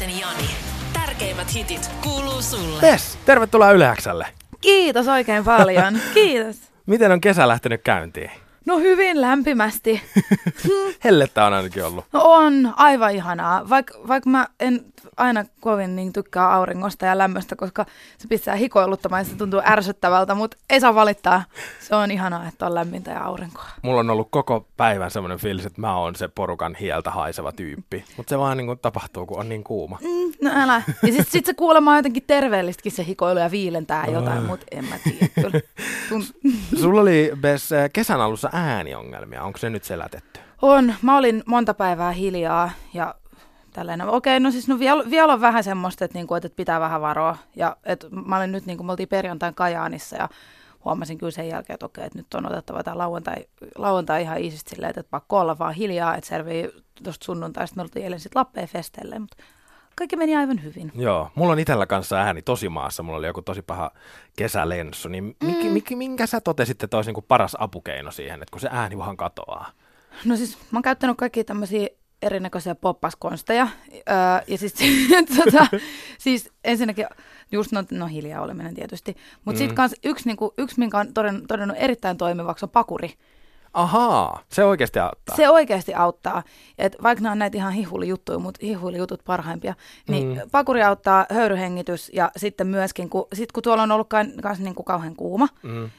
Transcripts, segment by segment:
Niemisen Jani. Tärkeimmät hitit kuuluu sulle. Pes, tervetuloa Yleäksälle. Kiitos oikein paljon. Kiitos. Miten on kesä lähtenyt käyntiin? No hyvin lämpimästi. Hellettä on ainakin ollut. No on aivan ihanaa. Vaikka vaik mä en aina kovin niin tykkää auringosta ja lämmöstä, koska se pistää hikoiluttamaan ja se tuntuu ärsyttävältä, mutta ei saa valittaa. Se on ihanaa, että on lämmintä ja aurinkoa. Mulla on ollut koko päivän semmoinen fiilis, että mä oon se porukan hieltä haiseva tyyppi. Mutta se vaan niin kuin tapahtuu, kun on niin kuuma. Mm, no älä. Ja sit, sit se kuulemma on jotenkin terveellistäkin se hikoilu ja viilentää jotain, mutta en mä tiedä kyllä. Tunt- Sulla oli Bes äh, kesän alussa ääniongelmia. Onko se nyt selätetty? On. Mä olin monta päivää hiljaa ja tällainen. Okei, no siis no vielä, vielä on vähän semmoista, että, niinku, että pitää vähän varoa. Ja että mä olin nyt, niin kuin me oltiin perjantain Kajaanissa ja huomasin kyllä sen jälkeen, että okei, että nyt on otettava tämä lauantai, lauantai ihan iisisti silleen, että pakko olla vaan hiljaa, että selvii tuosta sunnuntaista. Me oltiin eilen sitten Lappeen festeille, mutta kaikki meni aivan hyvin. Joo, mulla on itellä kanssa ääni tosi maassa. Mulla oli joku tosi paha kesälenssu. Niin mik, Mm. mik, minkä sä totesit, että olisi niin paras apukeino siihen, että kun se ääni vaan katoaa? No siis mä oon käyttänyt kaikkia tämmöisiä erinäköisiä poppaskonsteja. Öö, ja siis, tota, siis ensinnäkin just no, no hiljaa oleminen tietysti. Mutta mm. sitten yksi, niinku, yksi, minkä on todennut, todennut erittäin toimivaksi, on pakuri. Ahaa, se oikeasti auttaa. Se oikeasti auttaa. Et vaikka nämä on näitä ihan hihulijuttuja, mutta hihulijutut parhaimpia, niin Mm. pakuri auttaa höyryhengitys ja sitten myöskin, kun, sit kun tuolla on ollut myös niinku kauhean kuuma, Mm.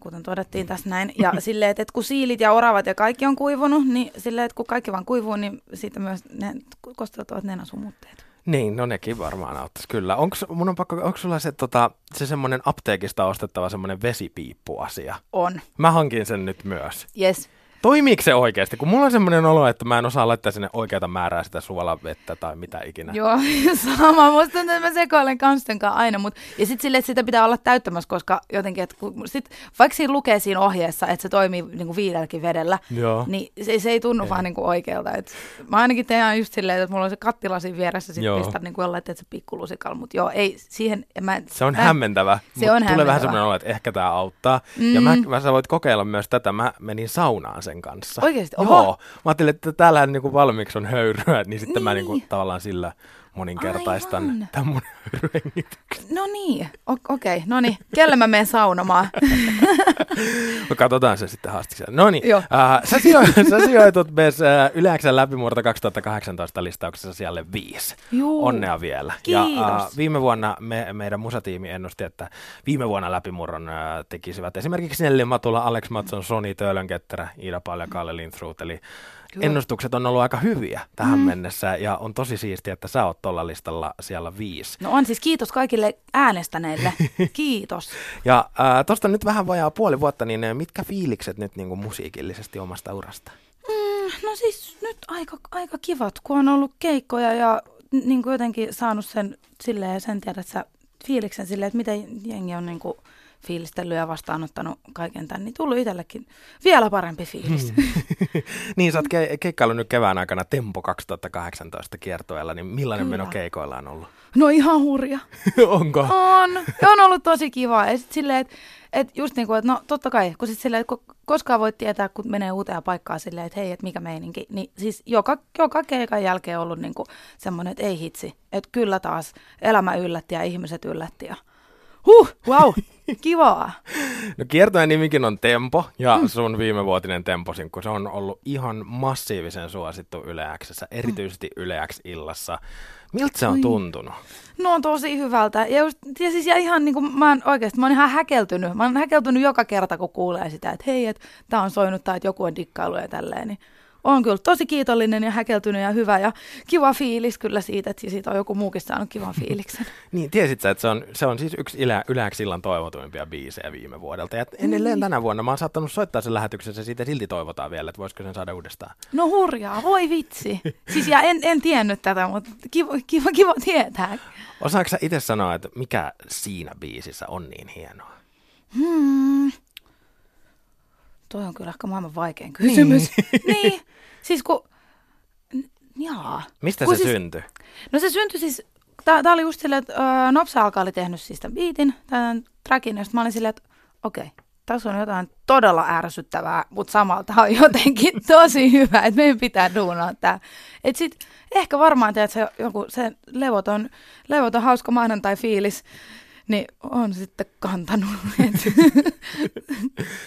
kuten todettiin tässä näin. Ja silleen, että, että kun siilit ja oravat ja kaikki on kuivunut, niin silleen, että kun kaikki vaan kuivuu, niin siitä myös ne kosteutuvat nenäsumutteet. Niin, no nekin varmaan auttaisi, kyllä. Onko, mun on pakko, onko sulla se, tota, se semmoinen apteekista ostettava semmoinen vesipiippuasia? On. Mä hankin sen nyt myös. Yes. Toimiiko se oikeasti? Kun mulla on semmoinen olo, että mä en osaa laittaa sinne oikeata määrää sitä suolavettä tai mitä ikinä. Joo, sama. Musta tuntuu, että mä sekoilen kansten kanssa aina. Mut, ja sitten silleen, että sitä pitää olla täyttämässä, koska jotenkin, että kun, sit, vaikka siinä lukee siinä ohjeessa, että se toimii niin kuin viidelläkin vedellä, Joo. niin se, se ei tunnu Ei. vaan niin kuin oikealta. Et mä ainakin teen just silleen, että mulla on se kattila siinä vieressä, sitten pistän niin kuin jollain, että se pikkulusikalla. Mutta joo, ei siihen, en mä, Se on mä, hämmentävä. Se on Tulee vähän semmoinen olo, että ehkä tämä auttaa. Mm. Ja mä, Mm. mä, sä voit kokeilla myös tätä. Mä menin saunaan sen kanssa. Oikeesti? Oho. Joo. Mä ajattelin, että täällähän niinku valmiiksi on höyryä, niin sitten mä Niin. niinku tavallaan sillä moninkertaistan Aivan. tämän mun. No niin, o- okei, okay, no niin. Kelle mä menen saunomaan? No, Katsotaan se sitten haastiksella. No niin, äh, sä, sijo- sä sijoitut myös äh, Yleäksän läpimurto 2018 listauksessa siellä viisi. Juu. Onnea vielä. Kiitos. Ja äh, viime vuonna me, meidän musatiimi ennusti, että viime vuonna läpimurron äh, tekisivät esimerkiksi Nelli Matula, Alex Matson, Soni Töölönketterä, Iida Paul ja Kalle Lindroth. Eli Kyllä. ennustukset on ollut aika hyviä tähän mm. mennessä ja on tosi siistiä, että sä oot tuolla listalla siellä viisi. No on siis kiitos kaikille äänestäneille. Kiitos. Ja äh, tuosta nyt vähän vajaa puoli vuotta, niin äh, mitkä fiilikset nyt niin kuin musiikillisesti omasta urasta? Mm, no siis nyt aika, aika kivat, kun on ollut keikkoja ja niin kuin jotenkin saanut sen silleen, sen tiedät sä fiiliksen silleen, että miten jengi on niin kuin fiilistellyt ja vastaanottanut kaiken tämän, niin tullut itsellekin vielä parempi fiilis. niin, sä oot ke- keikkaillut nyt kevään aikana Tempo 2018 kiertoilla, niin millainen Kyllä. meno keikoilla on ollut? No ihan hurja. Onko? On. On ollut tosi kiva. Ja sit silleen, että et just niin kuin, että no totta kai, kun sit silleen, että ko- koskaan voi tietää, kun menee uuteen paikkaan silleen, että hei, että mikä meininki. Niin siis joka, joka keikan jälkeen ollut niin kuin semmoinen, että ei hitsi. Että kyllä taas elämä yllätti ja ihmiset yllätti. Ja huh, wow, kivaa. No kiertojen nimikin on Tempo, ja sun viimevuotinen Temposinkku, se on ollut ihan massiivisen suosittu Yle Xssä, erityisesti Yle X-illassa. Miltä se on Oi. tuntunut? No on tosi hyvältä. Ja, just, ja siis ja ihan niin kuin mä oon oikeasti, mä oon ihan häkeltynyt. Mä oon häkeltynyt joka kerta, kun kuulee sitä, että hei, että tää on soinut tai että joku on dikkailu ja tälleen. Niin on kyllä tosi kiitollinen ja häkeltynyt ja hyvä ja kiva fiilis kyllä siitä, että siitä on joku muukin saanut kivan fiiliksen. Niin, tiesit sä, että se on, se on siis yksi Yle X-illan toivotuimpia biisejä viime vuodelta. Ja edelleen tänä vuonna mä oon saattanut soittaa sen lähetyksessä ja siitä silti toivotaan vielä, että voisiko sen saada uudestaan. No hurjaa, voi vitsi. Siis ja en, en tiennyt tätä, mutta kiva, kiva, kiva tietää. Osaatko sä itse sanoa, että mikä siinä biisissä on niin hienoa? Hmm. Toi on kyllä ehkä maailman vaikein kysymys. Niin, niin. siis kun... n- Jaa. Mistä Kun se siis- syntyi? No se syntyi siis, tää, tää oli just silleen, että ö, Nopsa alkaa oli tehnyt siis tämän biitin, tämän trackin, ja mä olin silleen, että okei, okay, tässä on jotain todella ärsyttävää, mutta samalla tämä on jotenkin tosi hyvä, että meidän pitää duunaa tämä. Että sit ehkä varmaan, että se, joku, se levoton, levoton hauska maanantai-fiilis, niin on sitten kantanut.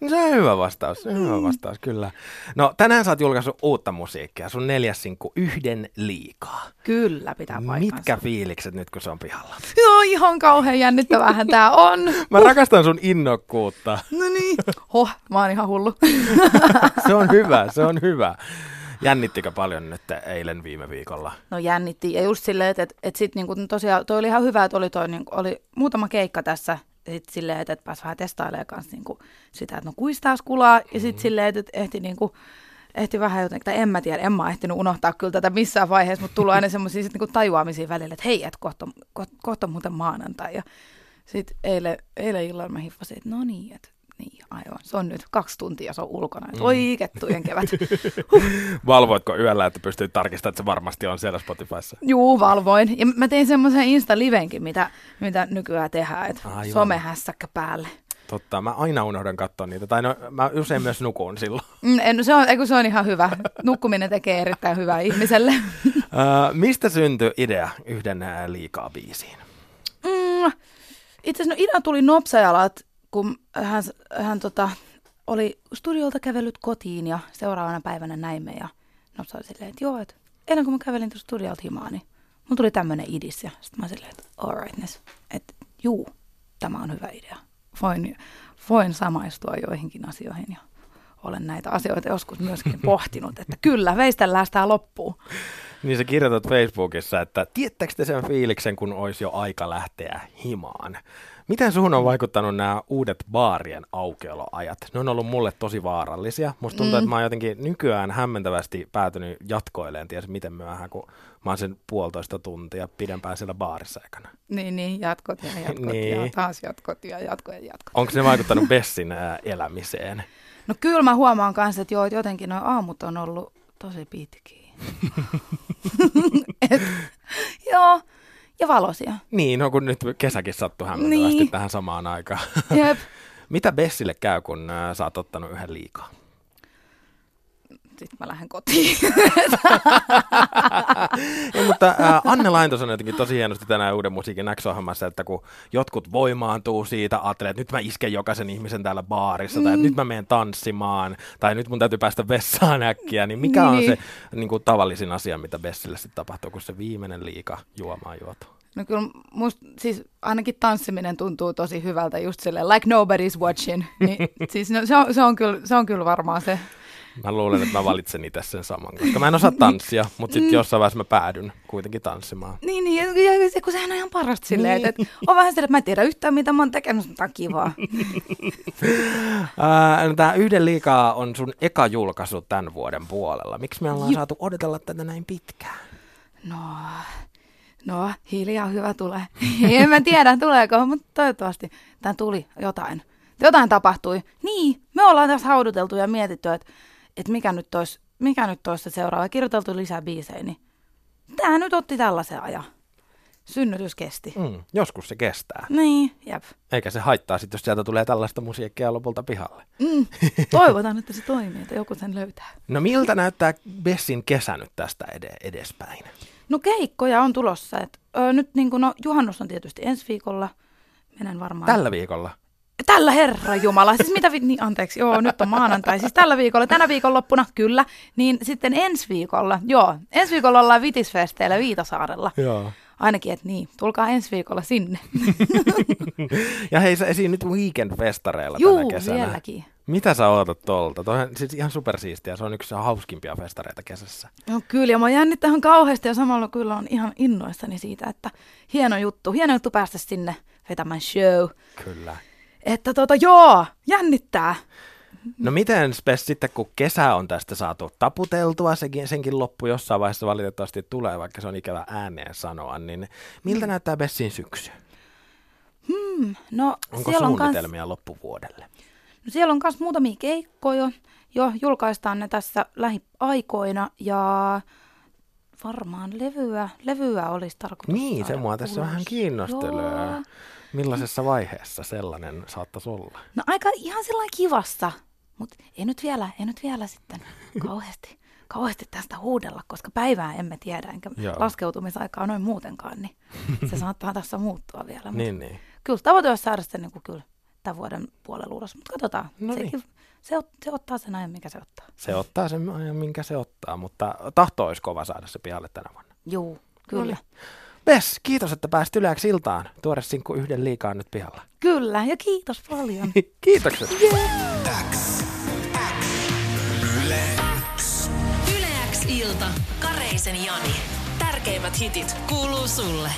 no se on hyvä vastaus, se on hyvä vastaus, kyllä. No tänään sä oot julkaissut uutta musiikkia, sun neljäs sinkku Yhden liikaa. Kyllä, pitää paikkansa. Mitkä fiilikset nyt, kun se on pihalla? Joo, ihan kauhean jännittävähän tää on. Mä rakastan sun innokkuutta. No niin. Hoh, mä oon ihan hullu. se on hyvä, se on hyvä. Jännittikö paljon nyt eilen viime viikolla? No jännitti. Ja just silleen, että, että, että sitten niinku, tosiaan toi oli ihan hyvä, että oli, toi, niinku, oli muutama keikka tässä. Sitten silleen, että, että pääsi vähän testailemaan kanssa niinku, sitä, että no kuistaas kulaa. Ja sitten mm. silleen, että, että ehti niinku, ehti vähän jotenkin, tai en mä tiedä, en mä ehtinyt unohtaa kyllä tätä missään vaiheessa, mutta tullut aina semmoisia niinku tajuamisia välillä, että hei, että kohta, kohta, kohta muuten maanantai. Ja sitten eilen, eilen illalla mä hiffasin, että no niin, että niin, aivan. Se on nyt kaksi tuntia, se on ulkona. Mm. Oi kettujen kevät. Huh. Valvoitko yöllä, että pystyit tarkistamaan, että se varmasti on siellä Spotifyssa? Juu, valvoin. Ja mä tein semmoisen Insta-livenkin, mitä, mitä nykyään tehdään, että somehässäkkä päälle. Totta, mä aina unohdan katsoa niitä, tai no, mä usein myös nukun silloin. Mm, en, se, on, eiku, se on ihan hyvä. Nukkuminen tekee erittäin hyvää ihmiselle. uh, mistä syntyi idea yhden liikaa biisiin? Mm, itse asiassa no, idea tuli nopsajalat kun hän, hän tota, oli studiolta kävellyt kotiin ja seuraavana päivänä näimme ja nopsai silleen, että joo, että eilen kun mä kävelin tuosta studiolta himaan, niin mun tuli tämmöinen idis ja sitten mä silleen, että alrightness, että juu, tämä on hyvä idea. Voin, voin samaistua joihinkin asioihin ja olen näitä asioita joskus myöskin pohtinut, että kyllä, veistellään sitä loppuun. Niin sä kirjoitat Facebookissa, että tiettäkö te sen fiiliksen, kun olisi jo aika lähteä himaan? Miten suhun on vaikuttanut nämä uudet baarien aukeoloajat? Ne on ollut mulle tosi vaarallisia. Musta tuntuu, mm. että mä oon jotenkin nykyään hämmentävästi päätynyt jatkoileen, ties miten myöhään, kun mä oon sen puolitoista tuntia pidempään siellä baarissa aikana. Niin, niin, jatkot ja jatkot niin. ja taas jatkot ja jatkot ja jatkot. Onko ne vaikuttanut Bessin elämiseen? No kyllä mä huomaan kanssa, että joo, jotenkin nuo aamut on ollut tosi pitkiä. Et, valoisia. Niin, no kun nyt kesäkin sattuu hämmentävästi niin. tähän samaan aikaan. Jep. Mitä Bessille käy, kun äh, sä oot ottanut yhden liikaa? Sitten mä lähden kotiin. ja, mutta äh, Anne Laintos on jotenkin tosi hienosti tänään Uuden musiikin x että kun jotkut voimaantuu siitä, ajattelee, että nyt mä isken jokaisen ihmisen täällä baarissa, mm. tai että nyt mä menen tanssimaan, tai nyt mun täytyy päästä vessaan äkkiä, niin mikä niin. on se niin kuin, tavallisin asia, mitä Bessille sitten tapahtuu, kun se viimeinen liika juomaan juotu? No kyllä musta, siis ainakin tanssiminen tuntuu tosi hyvältä just silleen, like nobody's watching. Niin, siis no, se, on, se, on kyllä, se on kyllä varmaan se Mä luulen, että mä valitsen itse sen saman, koska mä en osaa tanssia, mutta sitten mm. jossain vaiheessa mä päädyn kuitenkin tanssimaan. Niin, niin ja, ja, kun sehän on ihan parasta silleen, niin. että, että on vähän silleen, että mä en tiedä yhtään mitä mä oon tekenyt, mutta on kivaa. no, Tämä Yhden liikaa on sun eka julkaisu tämän vuoden puolella. Miksi me ollaan Ju- saatu odotella tätä näin pitkään? No, no hiljaa hyvä tulee. en mä tiedä tuleeko, mutta toivottavasti tämä tuli jotain. Jotain tapahtui. Niin, me ollaan tässä hauduteltu ja mietitty, että että mikä nyt olisi, mikä nyt olisi se seuraava. Kirjoiteltu lisää biisejä, niin tämä nyt otti tällaisen ajan. Synnytys kesti. Mm, joskus se kestää. Niin, jep. Eikä se haittaa sitten, jos sieltä tulee tällaista musiikkia lopulta pihalle. Mm, toivotaan, että se toimii, että joku sen löytää. No miltä näyttää Bessin kesä nyt tästä ed- edespäin? No keikkoja on tulossa. Et, ö, nyt niin kun, no, juhannus on tietysti ensi viikolla. Menen varmaan. Tällä viikolla? Tällä Herra Jumala, siis mitä, vi- niin anteeksi, joo, nyt on maanantai, siis tällä viikolla, tänä viikonloppuna, kyllä, niin sitten ensi viikolla, joo, ensi viikolla ollaan Vitisfesteillä Viitasaarella. Joo. Ainakin, että niin, tulkaa ensi viikolla sinne. ja hei, sä esiin nyt Weekend-festareilla Juu, tänä kesänä. vieläkin. Mitä sä ootat tuolta? Toi on siis ihan supersiistiä. Se on yksi hauskimpia festareita kesässä. No kyllä, ja mä jännittää ihan kauheasti ja samalla kyllä on ihan innoissani siitä, että hieno juttu, hieno juttu päästä sinne vetämään show. Kyllä. Että tota, joo, jännittää. No miten Spes sitten, kun kesä on tästä saatu taputeltua, senkin, senkin loppu jossain vaiheessa valitettavasti tulee, vaikka se on ikävä ääneen sanoa, niin miltä mm. näyttää Bessin syksy? Hmm, no, Onko suunnitelmia kans... loppuvuodelle? No siellä on myös muutamia keikkoja, jo julkaistaan ne tässä lähiaikoina ja varmaan levyä, levyä olisi tarkoitus Niin, se mua tässä vähän kiinnostelee. Millaisessa vaiheessa sellainen saattaisi olla? No aika ihan sellainen kivassa, mutta ei nyt vielä, ei nyt vielä sitten kauheasti, kauheasti tästä huudella, koska päivää emme tiedä, enkä Joo. laskeutumisaikaa noin muutenkaan, niin se saattaa tässä muuttua vielä. Mutta Niin, niin. Kyllä tavoite olisi saada se niin kuin kyllä tämän vuoden puolella ulos, mutta katsotaan. No niin. Sekin, se, ot, se ottaa sen ajan, mikä se ottaa. Se ottaa sen ajan, minkä se ottaa, mutta tahto olisi kova saada se pihalle tänä vuonna. Juu, kyllä. Noniin. Bes, kiitos, että pääsit yleäksi iltaan. Tuore sinkku yhden liikaa nyt pihalla. Kyllä, ja kiitos paljon. Kiitokset. Yle X ilta. Kareisen Jani. Tärkeimmät hitit kuuluu sulle.